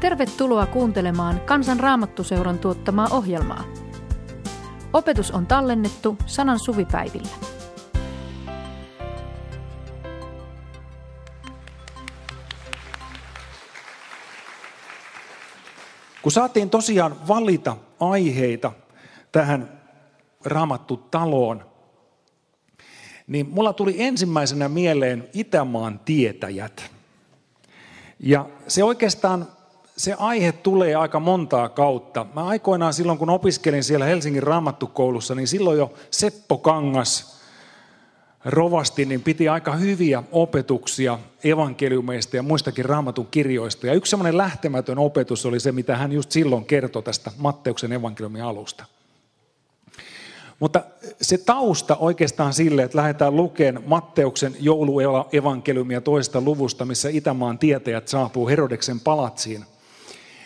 Tervetuloa kuuntelemaan Kansan Raamattuseuran tuottamaa ohjelmaa. Opetus on tallennettu sanan suvipäivillä. Kun saatiin tosiaan valita aiheita tähän raamattu taloon, niin mulla tuli ensimmäisenä mieleen Itämaan tietäjät. Ja se oikeastaan, se aihe tulee aika montaa kautta. Mä aikoinaan silloin, kun opiskelin siellä Helsingin raamattukoulussa, niin silloin jo Seppo Kangas rovasti, niin piti aika hyviä opetuksia evankeliumeista ja muistakin raamatun kirjoista. Ja yksi semmoinen lähtemätön opetus oli se, mitä hän just silloin kertoi tästä Matteuksen evankeliumin alusta. Mutta se tausta oikeastaan sille, että lähdetään lukemaan Matteuksen jouluevankeliumia toista luvusta, missä Itämaan tietäjät saapuu Herodeksen palatsiin,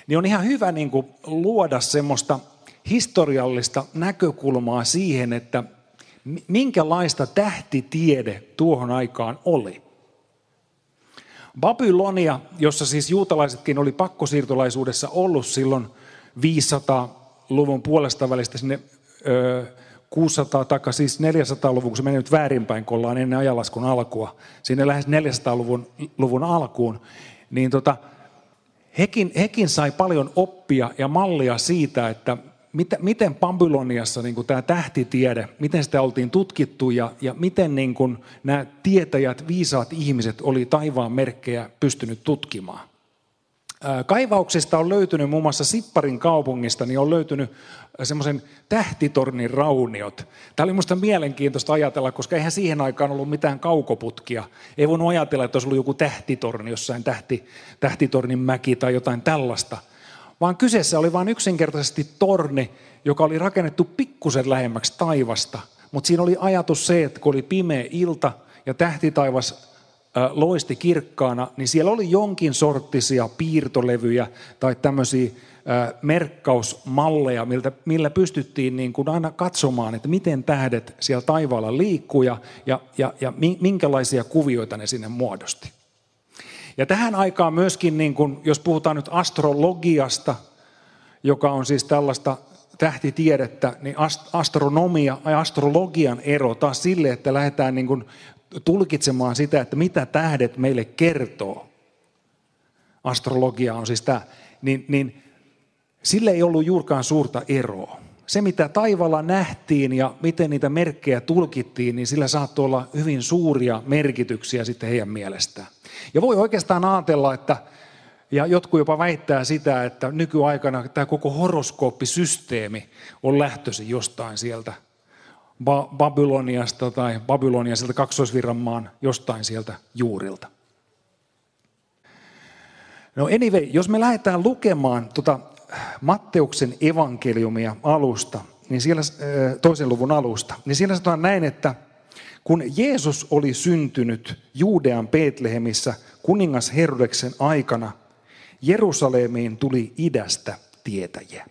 niin on ihan hyvä niin kuin luoda semmoista historiallista näkökulmaa siihen, että minkälaista tähtitiede tuohon aikaan oli. Babylonia, jossa siis juutalaisetkin oli pakkosiirtolaisuudessa ollut silloin 500-luvun puolesta välistä sinne 600 tai siis 400-luvun, kun se meni nyt väärinpäin, kun ollaan ennen ajanlaskun alkua, sinne lähes 400-luvun luvun alkuun, niin tota, hekin, hekin sai paljon oppia ja mallia siitä, että mitä, miten Babyloniassa niin tämä tähtitiede, miten sitä oltiin tutkittu ja, ja miten niin nämä tietäjät, viisaat ihmiset oli taivaan merkkejä pystynyt tutkimaan. Kaivauksista on löytynyt muun muassa Sipparin kaupungista, niin on löytynyt semmoisen tähtitornin rauniot. Tämä oli minusta mielenkiintoista ajatella, koska eihän siihen aikaan ollut mitään kaukoputkia. Ei voinut ajatella, että olisi ollut joku tähtitorni, jossain tähti, tähtitornin mäki tai jotain tällaista. Vaan kyseessä oli vain yksinkertaisesti torni, joka oli rakennettu pikkusen lähemmäksi taivasta. Mutta siinä oli ajatus se, että kun oli pimeä ilta ja tähtitaivas loisti kirkkaana, niin siellä oli jonkin sorttisia piirtolevyjä tai tämmöisiä merkkausmalleja, millä pystyttiin niin kuin aina katsomaan, että miten tähdet siellä taivaalla liikkuu ja, ja, ja, ja minkälaisia kuvioita ne sinne muodosti. Ja tähän aikaan myöskin, niin kuin, jos puhutaan nyt astrologiasta, joka on siis tällaista tähtitiedettä, niin astronomia ja astrologian ero taas sille, että lähdetään niin kuin tulkitsemaan sitä, että mitä tähdet meille kertoo. Astrologia on siis tämä. Niin, niin sille ei ollut juurkaan suurta eroa. Se, mitä taivaalla nähtiin ja miten niitä merkkejä tulkittiin, niin sillä saattoi olla hyvin suuria merkityksiä sitten heidän mielestään. Ja voi oikeastaan ajatella, että, ja jotkut jopa väittää sitä, että nykyaikana tämä koko horoskooppisysteemi on lähtöisin jostain sieltä ba- Babyloniasta tai Babylonia sieltä kaksoisvirran jostain sieltä juurilta. No anyway, jos me lähdetään lukemaan tuota Matteuksen evankeliumia alusta, niin siellä, toisen luvun alusta, niin siellä sanotaan näin, että kun Jeesus oli syntynyt Juudean Betlehemissä kuningas Herodeksen aikana, Jerusalemiin tuli idästä tietäjiä.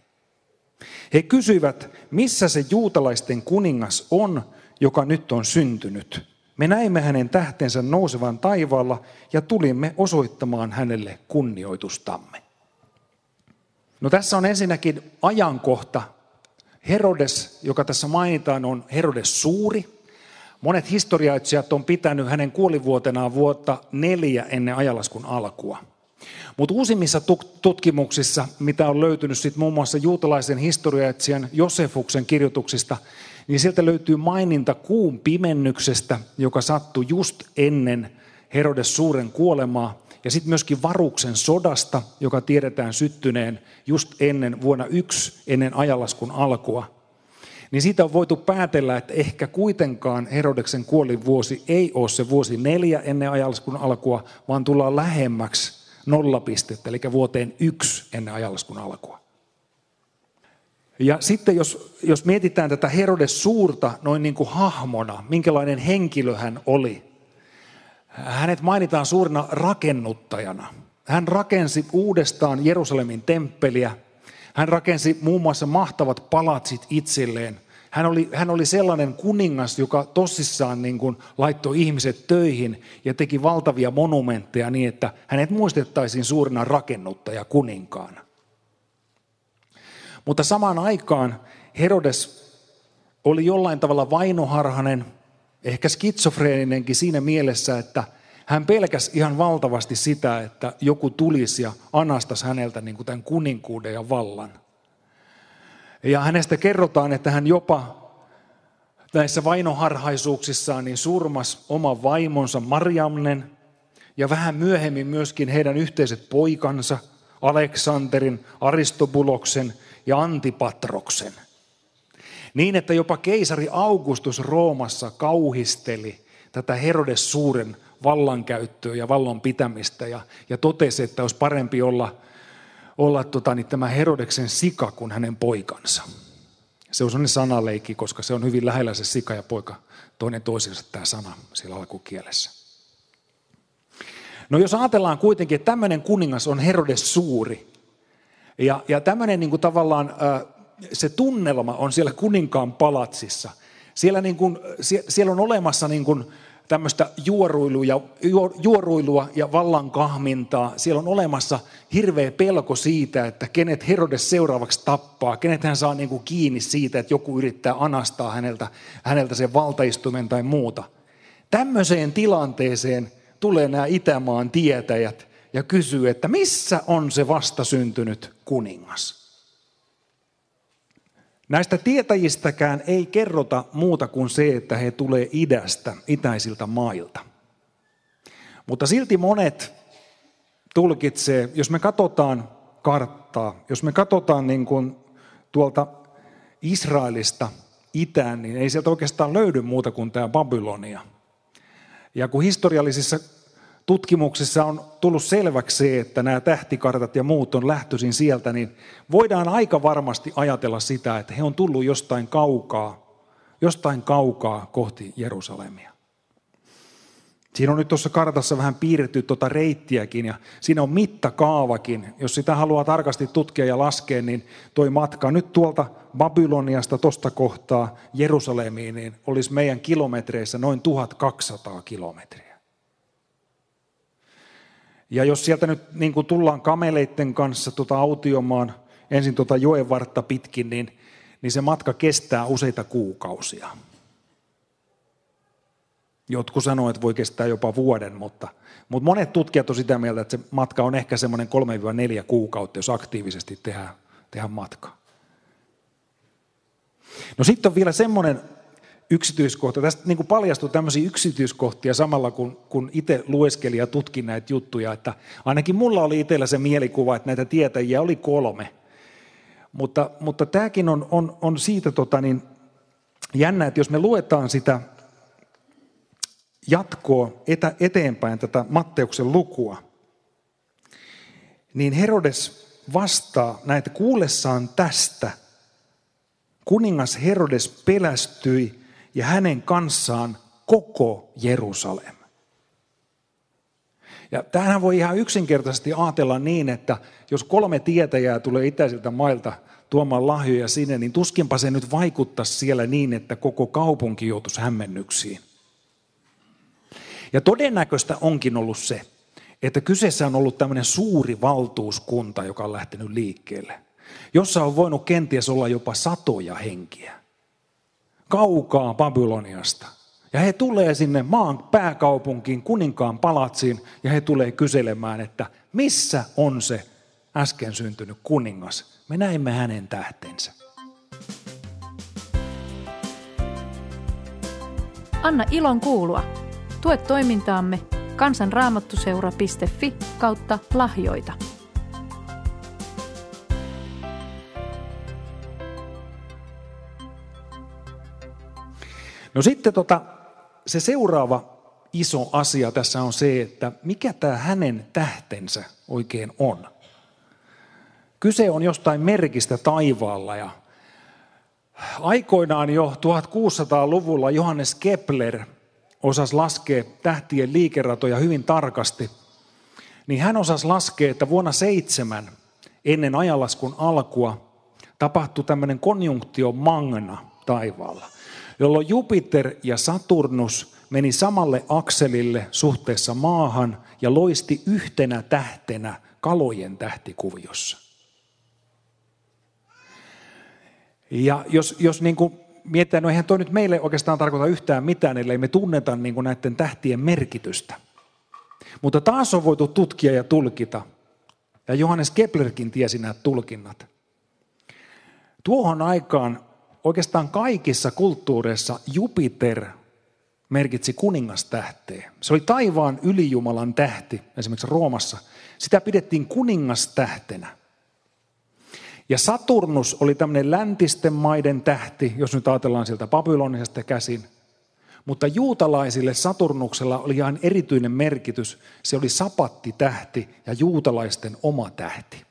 He kysyivät, missä se juutalaisten kuningas on, joka nyt on syntynyt. Me näimme hänen tähtensä nousevan taivaalla ja tulimme osoittamaan hänelle kunnioitustamme. No tässä on ensinnäkin ajankohta. Herodes, joka tässä mainitaan, on Herodes suuri. Monet historiaitsijat on pitänyt hänen kuolivuotenaan vuotta neljä ennen ajalaskun alkua. Mutta uusimmissa tutkimuksissa, mitä on löytynyt sit muun muassa juutalaisen historiaitsijan Josefuksen kirjoituksista, niin sieltä löytyy maininta kuun pimennyksestä, joka sattui just ennen Herodes suuren kuolemaa, ja sitten myöskin varuksen sodasta, joka tiedetään syttyneen just ennen vuonna yksi, ennen ajalaskun alkua. Niin siitä on voitu päätellä, että ehkä kuitenkaan Herodeksen vuosi ei ole se vuosi neljä ennen ajalaskun alkua, vaan tullaan lähemmäksi nollapistettä, eli vuoteen yksi ennen ajanlaskun alkua. Ja sitten jos, jos mietitään tätä Herodes suurta noin niin kuin hahmona, minkälainen henkilö hän oli. Hänet mainitaan suurena rakennuttajana. Hän rakensi uudestaan Jerusalemin temppeliä. Hän rakensi muun muassa mahtavat palatsit itselleen. Hän oli, hän oli sellainen kuningas, joka tosissaan niin kuin laittoi ihmiset töihin ja teki valtavia monumentteja niin, että hänet muistettaisiin suurina rakennuttaja kuninkaana. Mutta samaan aikaan Herodes oli jollain tavalla vainoharhanen, ehkä skitsofreeninenkin siinä mielessä, että hän pelkäsi ihan valtavasti sitä, että joku tulisi ja anastaisi häneltä niin kuin tämän kuninkuuden ja vallan. Ja hänestä kerrotaan, että hän jopa näissä vainoharhaisuuksissaan niin surmas oman vaimonsa Marjamnen ja vähän myöhemmin myöskin heidän yhteiset poikansa, Aleksanterin, Aristobuloksen ja Antipatroksen. Niin, että jopa keisari Augustus Roomassa kauhisteli tätä Herodes suuren vallankäyttöä ja vallan pitämistä ja, ja totesi, että olisi parempi olla, olla tota, niin tämä Herodeksen sika kuin hänen poikansa. Se on sellainen sanaleikki, koska se on hyvin lähellä se sika ja poika toinen toisensa tämä sana siellä alkukielessä. No jos ajatellaan kuitenkin, että tämmöinen kuningas on Herodes suuri, ja, ja tämmöinen niin kuin tavallaan se tunnelma on siellä kuninkaan palatsissa. Siellä, niin kuin, siellä on olemassa niin kuin tämmöistä juoruilua, juoruilua ja vallankahmintaa. Siellä on olemassa hirveä pelko siitä, että kenet Herodes seuraavaksi tappaa, kenet hän saa niin kuin kiinni siitä, että joku yrittää anastaa häneltä, häneltä sen valtaistumen tai muuta. Tämmöiseen tilanteeseen tulee nämä Itämaan tietäjät ja kysyy, että missä on se vastasyntynyt kuningas? Näistä tietäjistäkään ei kerrota muuta kuin se, että he tulee idästä, itäisiltä mailta. Mutta silti monet tulkitsee, jos me katsotaan karttaa, jos me katsotaan niin kuin tuolta Israelista itään, niin ei sieltä oikeastaan löydy muuta kuin tämä Babylonia. Ja kun historiallisissa tutkimuksissa on tullut selväksi se, että nämä tähtikartat ja muut on lähtöisin sieltä, niin voidaan aika varmasti ajatella sitä, että he on tullut jostain kaukaa, jostain kaukaa kohti Jerusalemia. Siinä on nyt tuossa kartassa vähän piirretty tuota reittiäkin ja siinä on mittakaavakin. Jos sitä haluaa tarkasti tutkia ja laskea, niin toi matka nyt tuolta Babyloniasta tuosta kohtaa Jerusalemiin, niin olisi meidän kilometreissä noin 1200 kilometriä. Ja jos sieltä nyt niin kuin tullaan kameleiden kanssa tuota autiomaan ensin tuota joen vartta pitkin, niin, niin se matka kestää useita kuukausia. Jotkut sanoo, että voi kestää jopa vuoden, mutta, mutta monet tutkijat on sitä mieltä, että se matka on ehkä semmoinen 3-4 kuukautta, jos aktiivisesti tehdään, tehdään matka. No sitten on vielä semmoinen yksityiskohta. Tästä niin kuin paljastui tämmöisiä yksityiskohtia samalla, kun, kun itse lueskelin ja tutkin näitä juttuja. Että ainakin mulla oli itsellä se mielikuva, että näitä tietäjiä oli kolme. Mutta, mutta tämäkin on, on, on siitä tota niin, jännä, että jos me luetaan sitä jatkoa etä, eteenpäin, tätä Matteuksen lukua, niin Herodes vastaa näitä kuullessaan tästä. Kuningas Herodes pelästyi ja hänen kanssaan koko Jerusalem. Ja tähän voi ihan yksinkertaisesti ajatella niin, että jos kolme tietäjää tulee itäisiltä mailta tuomaan lahjoja sinne, niin tuskinpa se nyt vaikuttaa siellä niin, että koko kaupunki joutuisi hämmennyksiin. Ja todennäköistä onkin ollut se, että kyseessä on ollut tämmöinen suuri valtuuskunta, joka on lähtenyt liikkeelle, jossa on voinut kenties olla jopa satoja henkiä kaukaa Babyloniasta. Ja he tulee sinne maan pääkaupunkiin, kuninkaan palatsiin, ja he tulee kyselemään, että missä on se äsken syntynyt kuningas. Me näimme hänen tähtensä. Anna ilon kuulua. Tue toimintaamme kansanraamattuseura.fi kautta lahjoita. No sitten tota, se seuraava iso asia tässä on se, että mikä tämä hänen tähtensä oikein on. Kyse on jostain merkistä taivaalla ja aikoinaan jo 1600-luvulla Johannes Kepler osasi laskea tähtien liikeratoja hyvin tarkasti, niin hän osasi laskea, että vuonna seitsemän ennen ajanlaskun alkua tapahtui tämmöinen konjunktio magna – taivaalla, jolloin Jupiter ja Saturnus meni samalle akselille suhteessa maahan ja loisti yhtenä tähtenä kalojen tähtikuviossa. Ja jos, jos niin kuin mietitään, no eihän toi nyt meille oikeastaan tarkoita yhtään mitään, ellei me tunneta niin kuin näiden tähtien merkitystä. Mutta taas on voitu tutkia ja tulkita, ja Johannes Keplerkin tiesi nämä tulkinnat. Tuohon aikaan oikeastaan kaikissa kulttuureissa Jupiter merkitsi kuningastähteä. Se oli taivaan ylijumalan tähti, esimerkiksi Roomassa. Sitä pidettiin kuningastähtenä. Ja Saturnus oli tämmöinen läntisten maiden tähti, jos nyt ajatellaan sieltä Babylonisesta käsin. Mutta juutalaisille Saturnuksella oli ihan erityinen merkitys. Se oli sapattitähti ja juutalaisten oma tähti.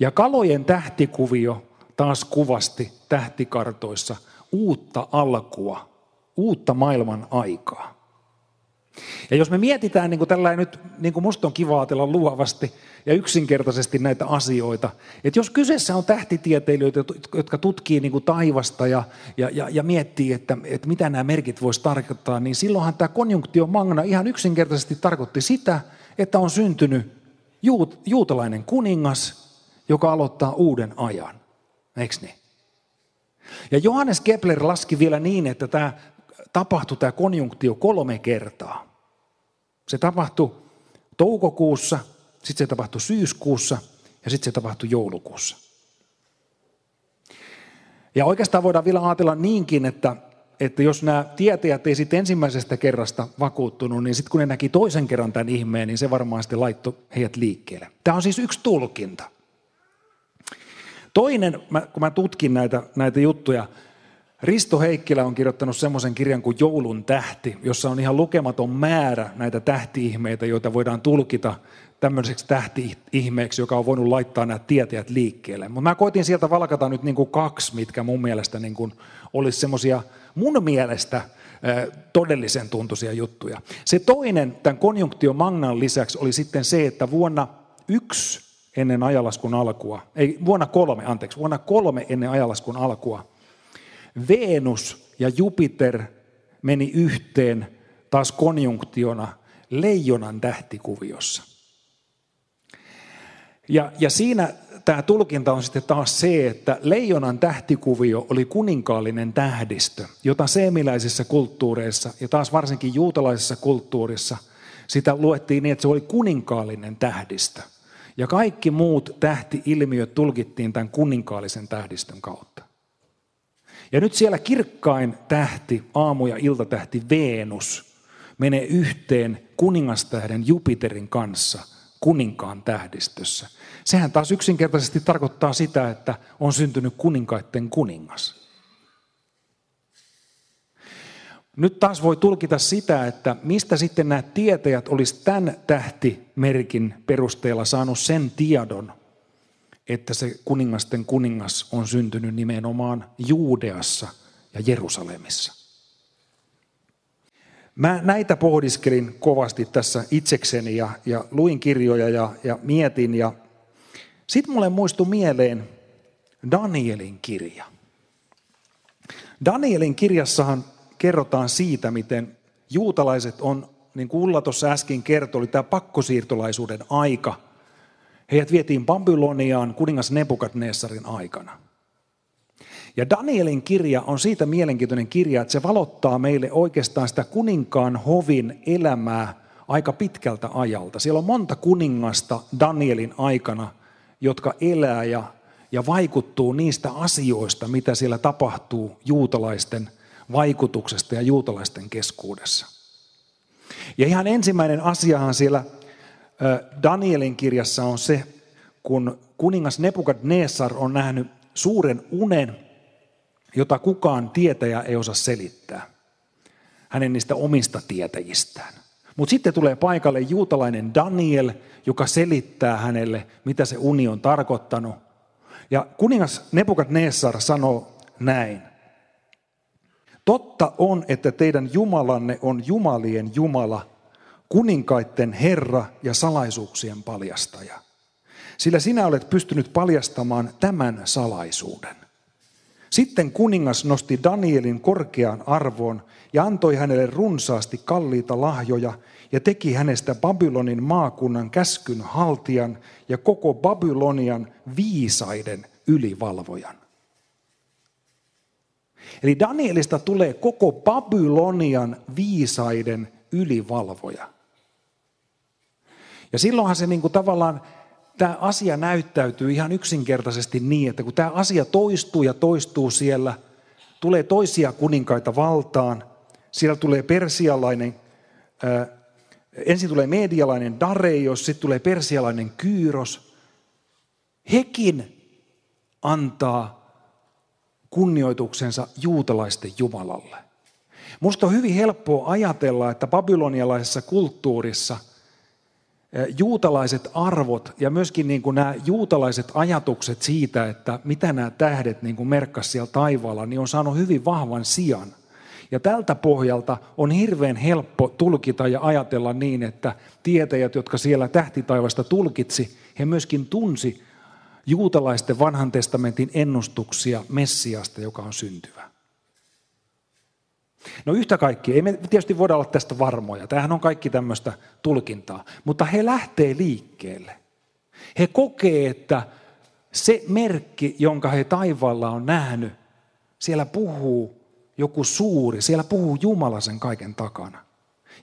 Ja kalojen tähtikuvio taas kuvasti tähtikartoissa uutta alkua, uutta maailman aikaa. Ja jos me mietitään niin kuin tällainen nyt, niin kuin musta on kiva ajatella luovasti ja yksinkertaisesti näitä asioita, että jos kyseessä on tähtitieteilijöitä, jotka tutkii niin kuin taivasta ja, ja, ja, ja miettii, että, että mitä nämä merkit voisi tarkoittaa, niin silloinhan tämä konjunktio magna ihan yksinkertaisesti tarkoitti sitä, että on syntynyt juut, juutalainen kuningas, joka aloittaa uuden ajan. Eikö niin? Ja Johannes Kepler laski vielä niin, että tämä tapahtui tämä konjunktio kolme kertaa. Se tapahtui toukokuussa, sitten se tapahtui syyskuussa ja sitten se tapahtui joulukuussa. Ja oikeastaan voidaan vielä ajatella niinkin, että, että jos nämä tietäjät ei sitten ensimmäisestä kerrasta vakuuttunut, niin sitten kun ne näki toisen kerran tämän ihmeen, niin se varmaan sitten laittoi heidät liikkeelle. Tämä on siis yksi tulkinta. Toinen, kun mä tutkin näitä, näitä juttuja, Risto Heikkilä on kirjoittanut semmoisen kirjan kuin Joulun tähti, jossa on ihan lukematon määrä näitä tähtiihmeitä, joita voidaan tulkita tämmöiseksi tähtiihmeeksi, joka on voinut laittaa nämä tietäjät liikkeelle. Mutta mä koitin sieltä valkata nyt niin kuin kaksi, mitkä mun mielestä niin kuin olisi semmoisia mun mielestä todellisen tuntuisia juttuja. Se toinen tämän konjunktio magnan lisäksi oli sitten se, että vuonna yksi ennen ajalaskun alkua, ei vuonna kolme, anteeksi, vuonna kolme ennen ajalaskun alkua, Venus ja Jupiter meni yhteen taas konjunktiona leijonan tähtikuviossa. Ja, ja siinä tämä tulkinta on sitten taas se, että leijonan tähtikuvio oli kuninkaallinen tähdistö, jota seemiläisissä kulttuureissa ja taas varsinkin juutalaisessa kulttuurissa sitä luettiin niin, että se oli kuninkaallinen tähdistö. Ja kaikki muut tähtiilmiöt tulkittiin tämän kuninkaallisen tähdistön kautta. Ja nyt siellä kirkkain tähti, aamu- ja iltatähti Venus, menee yhteen kuningastähden Jupiterin kanssa kuninkaan tähdistössä. Sehän taas yksinkertaisesti tarkoittaa sitä, että on syntynyt kuninkaiden kuningas. Nyt taas voi tulkita sitä, että mistä sitten nämä tietäjät olisi tämän tähtimerkin perusteella saanut sen tiedon, että se kuningasten kuningas on syntynyt nimenomaan Juudeassa ja Jerusalemissa. Mä näitä pohdiskelin kovasti tässä itsekseni ja, ja luin kirjoja ja, ja mietin. Ja sitten mulle muistui mieleen Danielin kirja. Danielin kirjassahan kerrotaan siitä, miten juutalaiset on, niin kuin Ulla tuossa äsken kertoi, oli tämä pakkosiirtolaisuuden aika – Heidät vietiin Babyloniaan kuningas Nebukadnessarin aikana. Ja Danielin kirja on siitä mielenkiintoinen kirja, että se valottaa meille oikeastaan sitä kuninkaan hovin elämää aika pitkältä ajalta. Siellä on monta kuningasta Danielin aikana, jotka elää ja, ja vaikuttuu niistä asioista, mitä siellä tapahtuu juutalaisten vaikutuksesta ja juutalaisten keskuudessa. Ja ihan ensimmäinen asiahan siellä Danielin kirjassa on se, kun kuningas Nebukadnessar on nähnyt suuren unen, jota kukaan tietäjä ei osaa selittää. Hänen niistä omista tietäjistään. Mutta sitten tulee paikalle juutalainen Daniel, joka selittää hänelle, mitä se uni on tarkoittanut. Ja kuningas Nebukadnessar sanoo näin. Totta on, että teidän Jumalanne on Jumalien Jumala, kuninkaitten Herra ja salaisuuksien paljastaja. Sillä sinä olet pystynyt paljastamaan tämän salaisuuden. Sitten kuningas nosti Danielin korkeaan arvoon ja antoi hänelle runsaasti kalliita lahjoja ja teki hänestä Babylonin maakunnan käskyn haltijan ja koko Babylonian viisaiden ylivalvojan. Eli Danielista tulee koko Babylonian viisaiden ylivalvoja. Ja silloinhan se niin kuin tavallaan, tämä asia näyttäytyy ihan yksinkertaisesti niin, että kun tämä asia toistuu ja toistuu siellä, tulee toisia kuninkaita valtaan, siellä tulee persialainen, ää, ensin tulee medialainen Dareios, sitten tulee persialainen Kyyros. Hekin antaa kunnioituksensa juutalaisten Jumalalle. Musta on hyvin helppoa ajatella, että babylonialaisessa kulttuurissa juutalaiset arvot ja myöskin niin kuin nämä juutalaiset ajatukset siitä, että mitä nämä tähdet niin kuin merkkas siellä taivaalla, niin on saanut hyvin vahvan sijan. Ja tältä pohjalta on hirveän helppo tulkita ja ajatella niin, että tietäjät, jotka siellä tähtitaivasta tulkitsi, he myöskin tunsi juutalaisten vanhan testamentin ennustuksia Messiasta, joka on syntyvä. No yhtä kaikki, ei me tietysti voida olla tästä varmoja, tämähän on kaikki tämmöistä tulkintaa, mutta he lähtee liikkeelle. He kokee, että se merkki, jonka he taivaalla on nähnyt, siellä puhuu joku suuri, siellä puhuu Jumala sen kaiken takana.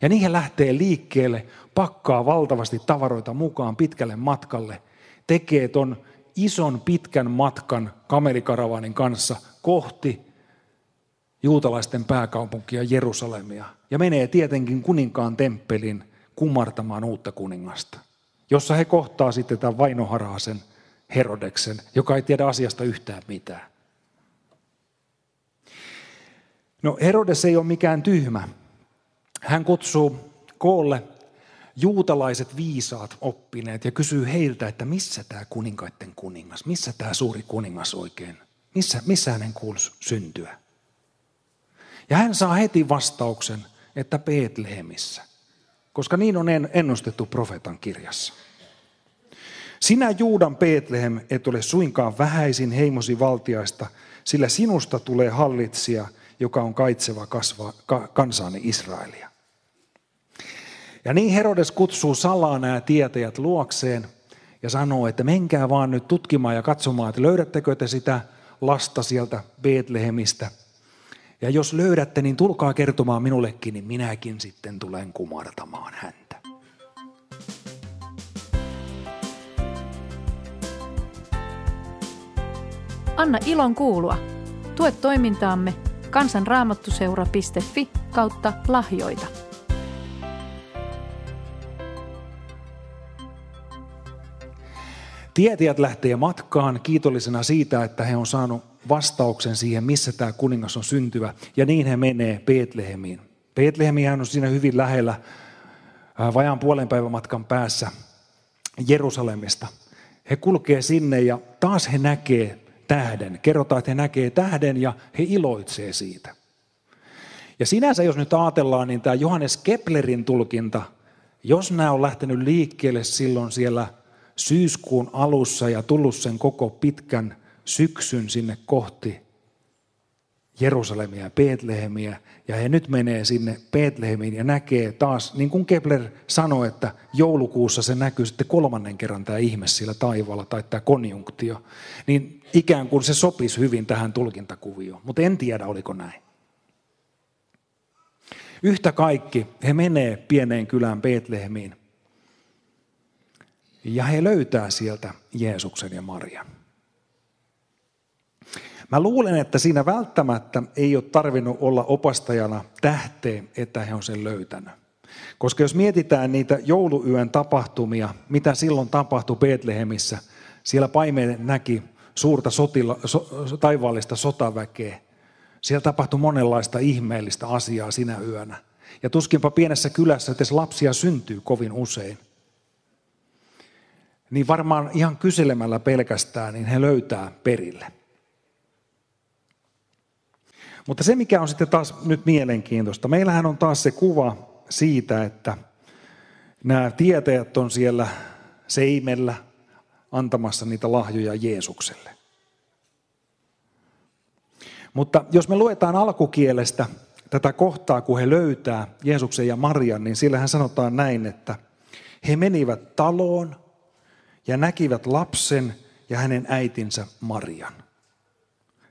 Ja niin he lähtee liikkeelle, pakkaa valtavasti tavaroita mukaan pitkälle matkalle, tekee ton ison pitkän matkan kamelikaravanin kanssa kohti juutalaisten pääkaupunkia Jerusalemia ja menee tietenkin kuninkaan temppelin kumartamaan uutta kuningasta, jossa he kohtaa sitten tämän vainoharhasen Herodeksen, joka ei tiedä asiasta yhtään mitään. No Herodes ei ole mikään tyhmä. Hän kutsuu koolle juutalaiset viisaat oppineet ja kysyy heiltä, että missä tämä kuninkaiden kuningas, missä tämä suuri kuningas oikein, missä, missä hänen kuuluisi syntyä. Ja hän saa heti vastauksen, että Betlehemissä, koska niin on ennustettu profeetan kirjassa. Sinä Juudan Betlehem et ole suinkaan vähäisin heimosi valtiaista, sillä sinusta tulee hallitsija, joka on kaitseva kasva, ka, kansaani Israelia. Ja niin Herodes kutsuu salaa nämä tietäjät luokseen ja sanoo, että menkää vaan nyt tutkimaan ja katsomaan, että löydättekö te sitä lasta sieltä Betlehemistä. Ja jos löydätte, niin tulkaa kertomaan minullekin, niin minäkin sitten tulen kumartamaan häntä. Anna ilon kuulua. Tue toimintaamme kansanraamattuseura.fi kautta lahjoita. Tietäjät lähtee matkaan kiitollisena siitä, että he on saanut vastauksen siihen, missä tämä kuningas on syntyvä. Ja niin he menee Betlehemiin. Betlehemihän on siinä hyvin lähellä, äh, vajaan puolen päivän matkan päässä Jerusalemista. He kulkee sinne ja taas he näkee tähden. Kerrotaan, että he näkee tähden ja he iloitsee siitä. Ja sinänsä, jos nyt ajatellaan, niin tämä Johannes Keplerin tulkinta, jos nämä on lähtenyt liikkeelle silloin siellä syyskuun alussa ja tullut sen koko pitkän syksyn sinne kohti Jerusalemia ja Betlehemiä, ja he nyt menee sinne Betlehemiin ja näkee taas, niin kuin Kepler sanoi, että joulukuussa se näkyy sitten kolmannen kerran tämä ihme siellä taivaalla tai tämä konjunktio, niin ikään kuin se sopisi hyvin tähän tulkintakuvioon, mutta en tiedä oliko näin. Yhtä kaikki he menee pieneen kylään Betlehemiin ja he löytää sieltä Jeesuksen ja Marian. Mä luulen, että siinä välttämättä ei ole tarvinnut olla opastajana tähteen, että he on sen löytänyt. Koska jos mietitään niitä jouluyön tapahtumia, mitä silloin tapahtui Betlehemissä, siellä paimeet näki suurta sotila, so, taivaallista sotaväkeä. Siellä tapahtui monenlaista ihmeellistä asiaa sinä yönä. Ja tuskinpa pienessä kylässä edes lapsia syntyy kovin usein. Niin varmaan ihan kyselemällä pelkästään, niin he löytää perille. Mutta se, mikä on sitten taas nyt mielenkiintoista, meillähän on taas se kuva siitä, että nämä tietäjät on siellä seimellä antamassa niitä lahjoja Jeesukselle. Mutta jos me luetaan alkukielestä tätä kohtaa, kun he löytää Jeesuksen ja Marian, niin sillähän sanotaan näin, että he menivät taloon ja näkivät lapsen ja hänen äitinsä Marian.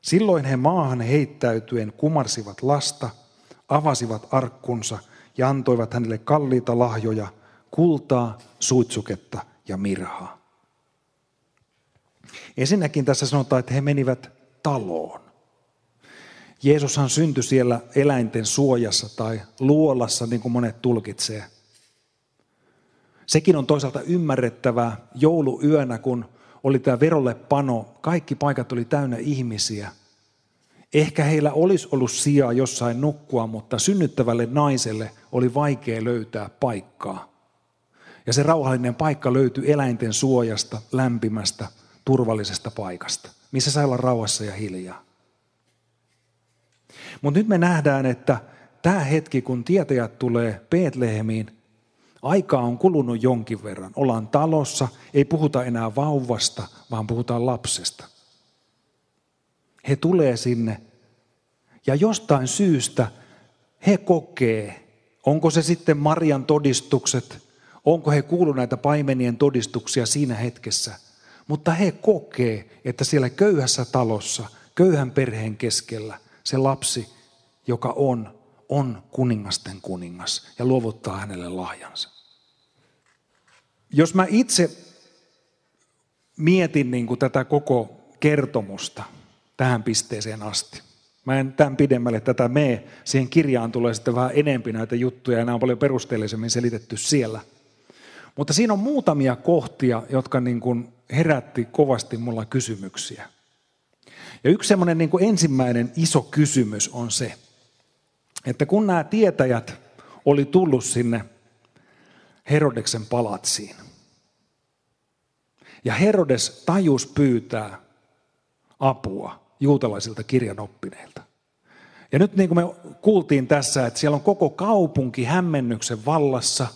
Silloin he maahan heittäytyen kumarsivat lasta, avasivat arkkunsa ja antoivat hänelle kalliita lahjoja, kultaa, suitsuketta ja mirhaa. Ensinnäkin tässä sanotaan, että he menivät taloon. Jeesushan syntyi siellä eläinten suojassa tai luolassa, niin kuin monet tulkitsee. Sekin on toisaalta ymmärrettävää jouluyönä, kun oli tämä verolle pano, kaikki paikat oli täynnä ihmisiä. Ehkä heillä olisi ollut sijaa jossain nukkua, mutta synnyttävälle naiselle oli vaikea löytää paikkaa. Ja se rauhallinen paikka löytyi eläinten suojasta, lämpimästä, turvallisesta paikasta, missä sai olla rauhassa ja hiljaa. Mutta nyt me nähdään, että tämä hetki, kun tietäjät tulee Betlehemiin, aikaa on kulunut jonkin verran. Ollaan talossa, ei puhuta enää vauvasta, vaan puhutaan lapsesta. He tulee sinne ja jostain syystä he kokee, onko se sitten Marian todistukset, onko he kuullut näitä paimenien todistuksia siinä hetkessä, mutta he kokee, että siellä köyhässä talossa, köyhän perheen keskellä, se lapsi, joka on, on kuningasten kuningas ja luovuttaa hänelle lahjansa. Jos mä itse mietin niin kuin tätä koko kertomusta tähän pisteeseen asti, Mä en tämän pidemmälle tätä mene. Siihen kirjaan tulee sitten vähän enempi näitä juttuja ja nämä on paljon perusteellisemmin selitetty siellä. Mutta siinä on muutamia kohtia, jotka niin kuin herätti kovasti mulla kysymyksiä. Ja yksi semmoinen niin ensimmäinen iso kysymys on se, että kun nämä tietäjät oli tullut sinne Herodeksen palatsiin, ja Herodes tajus pyytää apua juutalaisilta kirjanoppineilta. Ja nyt niin kuin me kuultiin tässä, että siellä on koko kaupunki hämmennyksen vallassa.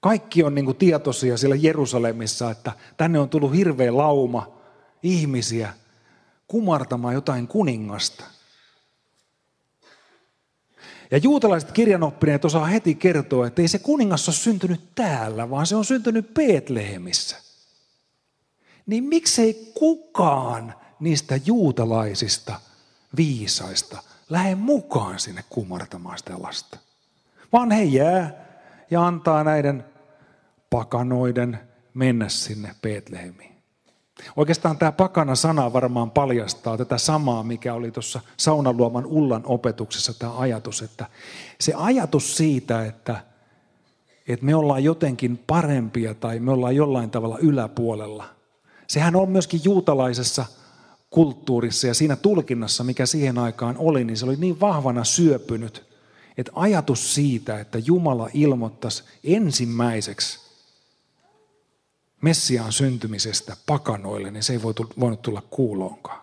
Kaikki on niin kuin tietoisia siellä Jerusalemissa, että tänne on tullut hirveä lauma ihmisiä kumartamaan jotain kuningasta. Ja juutalaiset kirjanoppineet osaa heti kertoa, että ei se kuningas ole syntynyt täällä, vaan se on syntynyt Betlehemissä. Niin miksei kukaan niistä juutalaisista viisaista lähde mukaan sinne kumartamaan sitä lasta. Vaan he jää ja antaa näiden pakanoiden mennä sinne Betlehemiin. Oikeastaan tämä pakana sana varmaan paljastaa tätä samaa, mikä oli tuossa saunaluoman Ullan opetuksessa tämä ajatus, että se ajatus siitä, että, että me ollaan jotenkin parempia tai me ollaan jollain tavalla yläpuolella, sehän on myöskin juutalaisessa kulttuurissa ja siinä tulkinnassa, mikä siihen aikaan oli, niin se oli niin vahvana syöpynyt, että ajatus siitä, että Jumala ilmoittaisi ensimmäiseksi Messiaan syntymisestä pakanoille, niin se ei voinut tulla kuuloonkaan.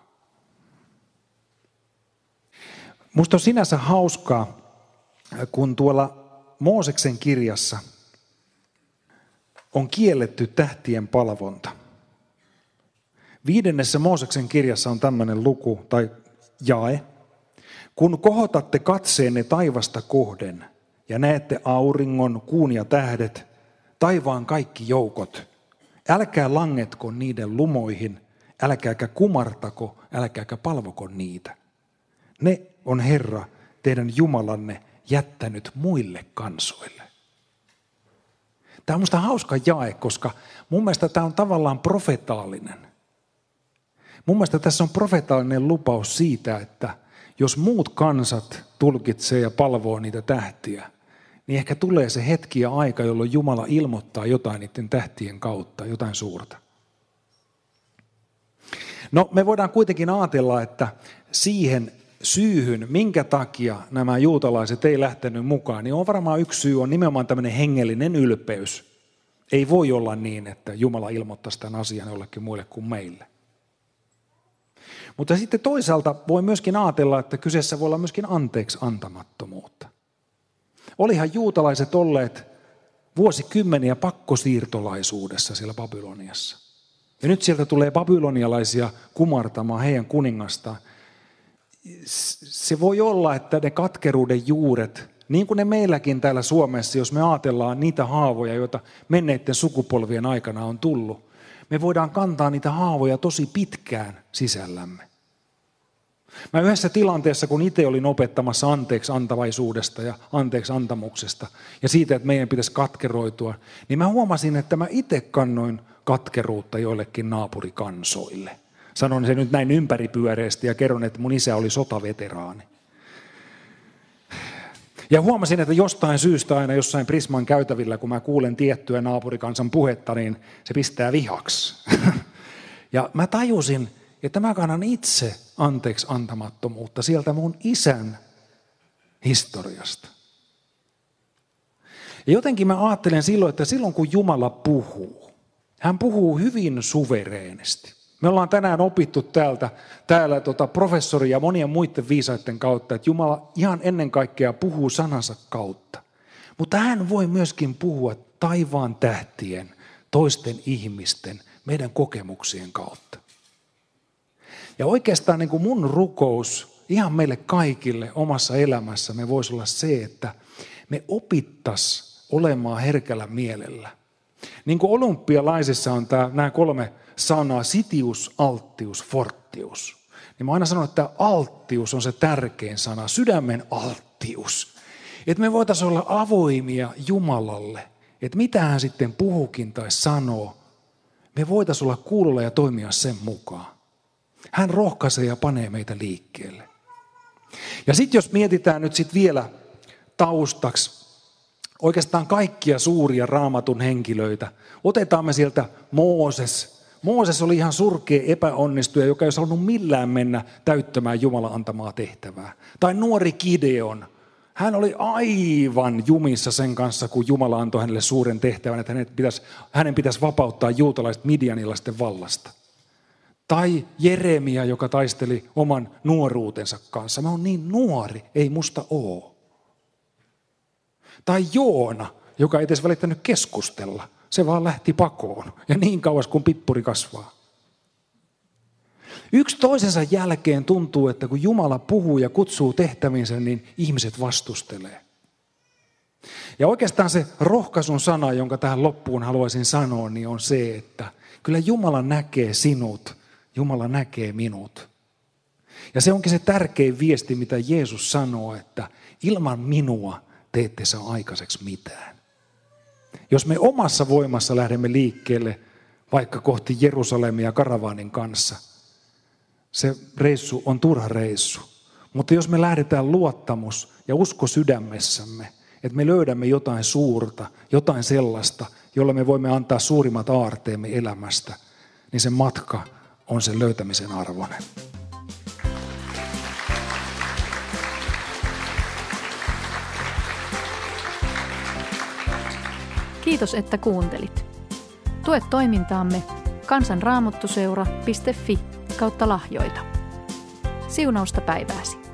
Musta on sinänsä hauskaa, kun tuolla Mooseksen kirjassa on kielletty tähtien palvonta. Viidennessä Mooseksen kirjassa on tämmöinen luku tai jae. Kun kohotatte katseenne taivasta kohden ja näette auringon, kuun ja tähdet, taivaan kaikki joukot, älkää langetko niiden lumoihin, älkääkä kumartako, älkääkä palvoko niitä. Ne on Herra, teidän Jumalanne, jättänyt muille kansoille. Tämä on minusta hauska jae, koska mun mielestä tämä on tavallaan profetaalinen. Mun mielestä tässä on profetaalinen lupaus siitä, että jos muut kansat tulkitsee ja palvoo niitä tähtiä, niin ehkä tulee se hetki ja aika, jolloin Jumala ilmoittaa jotain niiden tähtien kautta, jotain suurta. No me voidaan kuitenkin ajatella, että siihen syyhyn, minkä takia nämä juutalaiset ei lähtenyt mukaan, niin on varmaan yksi syy, on nimenomaan tämmöinen hengellinen ylpeys. Ei voi olla niin, että Jumala ilmoittaisi tämän asian jollekin muille kuin meille. Mutta sitten toisaalta voi myöskin ajatella, että kyseessä voi olla myöskin anteeksi antamattomuutta. Olihan juutalaiset olleet vuosikymmeniä pakkosiirtolaisuudessa siellä Babyloniassa. Ja nyt sieltä tulee babylonialaisia kumartamaan heidän kuningastaan. se voi olla, että ne katkeruuden juuret, niin kuin ne meilläkin täällä Suomessa, jos me ajatellaan niitä haavoja, joita menneiden sukupolvien aikana on tullut, me voidaan kantaa niitä haavoja tosi pitkään sisällämme. Mä yhdessä tilanteessa, kun itse olin opettamassa anteeksi antavaisuudesta ja anteeksi antamuksesta ja siitä, että meidän pitäisi katkeroitua, niin mä huomasin, että mä itse kannoin katkeruutta joillekin naapurikansoille. Sanon se nyt näin ympäripyöreästi ja kerron, että mun isä oli sotaveteraani. Ja huomasin, että jostain syystä aina jossain Prisman käytävillä, kun mä kuulen tiettyä naapurikansan puhetta, niin se pistää vihaksi. Ja mä tajusin, että mä kannan itse anteeksi antamattomuutta sieltä mun isän historiasta. Ja jotenkin mä ajattelen silloin, että silloin kun Jumala puhuu, hän puhuu hyvin suvereenisti. Me ollaan tänään opittu täältä, täällä tota professori ja monien muiden viisaiden kautta, että Jumala ihan ennen kaikkea puhuu sanansa kautta. Mutta hän voi myöskin puhua taivaan tähtien, toisten ihmisten, meidän kokemuksien kautta. Ja oikeastaan niin kuin mun rukous ihan meille kaikille omassa elämässämme voisi olla se, että me opittas olemaan herkällä mielellä. Niin kuin olympialaisissa on tämä, nämä kolme sanaa, sitius, alttius, fortius. Niin mä aina sanon, että alttius on se tärkein sana, sydämen alttius. Että me voitaisiin olla avoimia Jumalalle, että mitä hän sitten puhukin tai sanoo, me voitaisiin olla kuulolla ja toimia sen mukaan. Hän rohkaisee ja panee meitä liikkeelle. Ja sitten jos mietitään nyt sitten vielä taustaksi oikeastaan kaikkia suuria raamatun henkilöitä. Otetaan me sieltä Mooses. Mooses oli ihan surkea epäonnistuja, joka ei olisi halunnut millään mennä täyttämään Jumalan antamaa tehtävää. Tai nuori Kideon. Hän oli aivan jumissa sen kanssa, kun Jumala antoi hänelle suuren tehtävän, että hänen pitäisi, hänen pitäisi vapauttaa juutalaiset midianilaisten vallasta. Tai Jeremia, joka taisteli oman nuoruutensa kanssa. Mä oon niin nuori, ei musta oo. Tai Joona, joka ei edes välittänyt keskustella. Se vaan lähti pakoon. Ja niin kauas kuin pippuri kasvaa. Yksi toisensa jälkeen tuntuu, että kun Jumala puhuu ja kutsuu tehtävinsä, niin ihmiset vastustelee. Ja oikeastaan se rohkaisun sana, jonka tähän loppuun haluaisin sanoa, niin on se, että kyllä Jumala näkee sinut Jumala näkee minut. Ja se onkin se tärkein viesti, mitä Jeesus sanoo, että ilman minua te ette saa aikaiseksi mitään. Jos me omassa voimassa lähdemme liikkeelle vaikka kohti Jerusalemia karavaanin kanssa, se reissu on turha reissu. Mutta jos me lähdetään luottamus ja usko sydämessämme, että me löydämme jotain suurta, jotain sellaista, jolla me voimme antaa suurimmat aarteemme elämästä, niin se matka on sen löytämisen arvoinen. Kiitos, että kuuntelit. Tue toimintaamme kansanraamottuseura.fi kautta lahjoita. Siunausta päivääsi.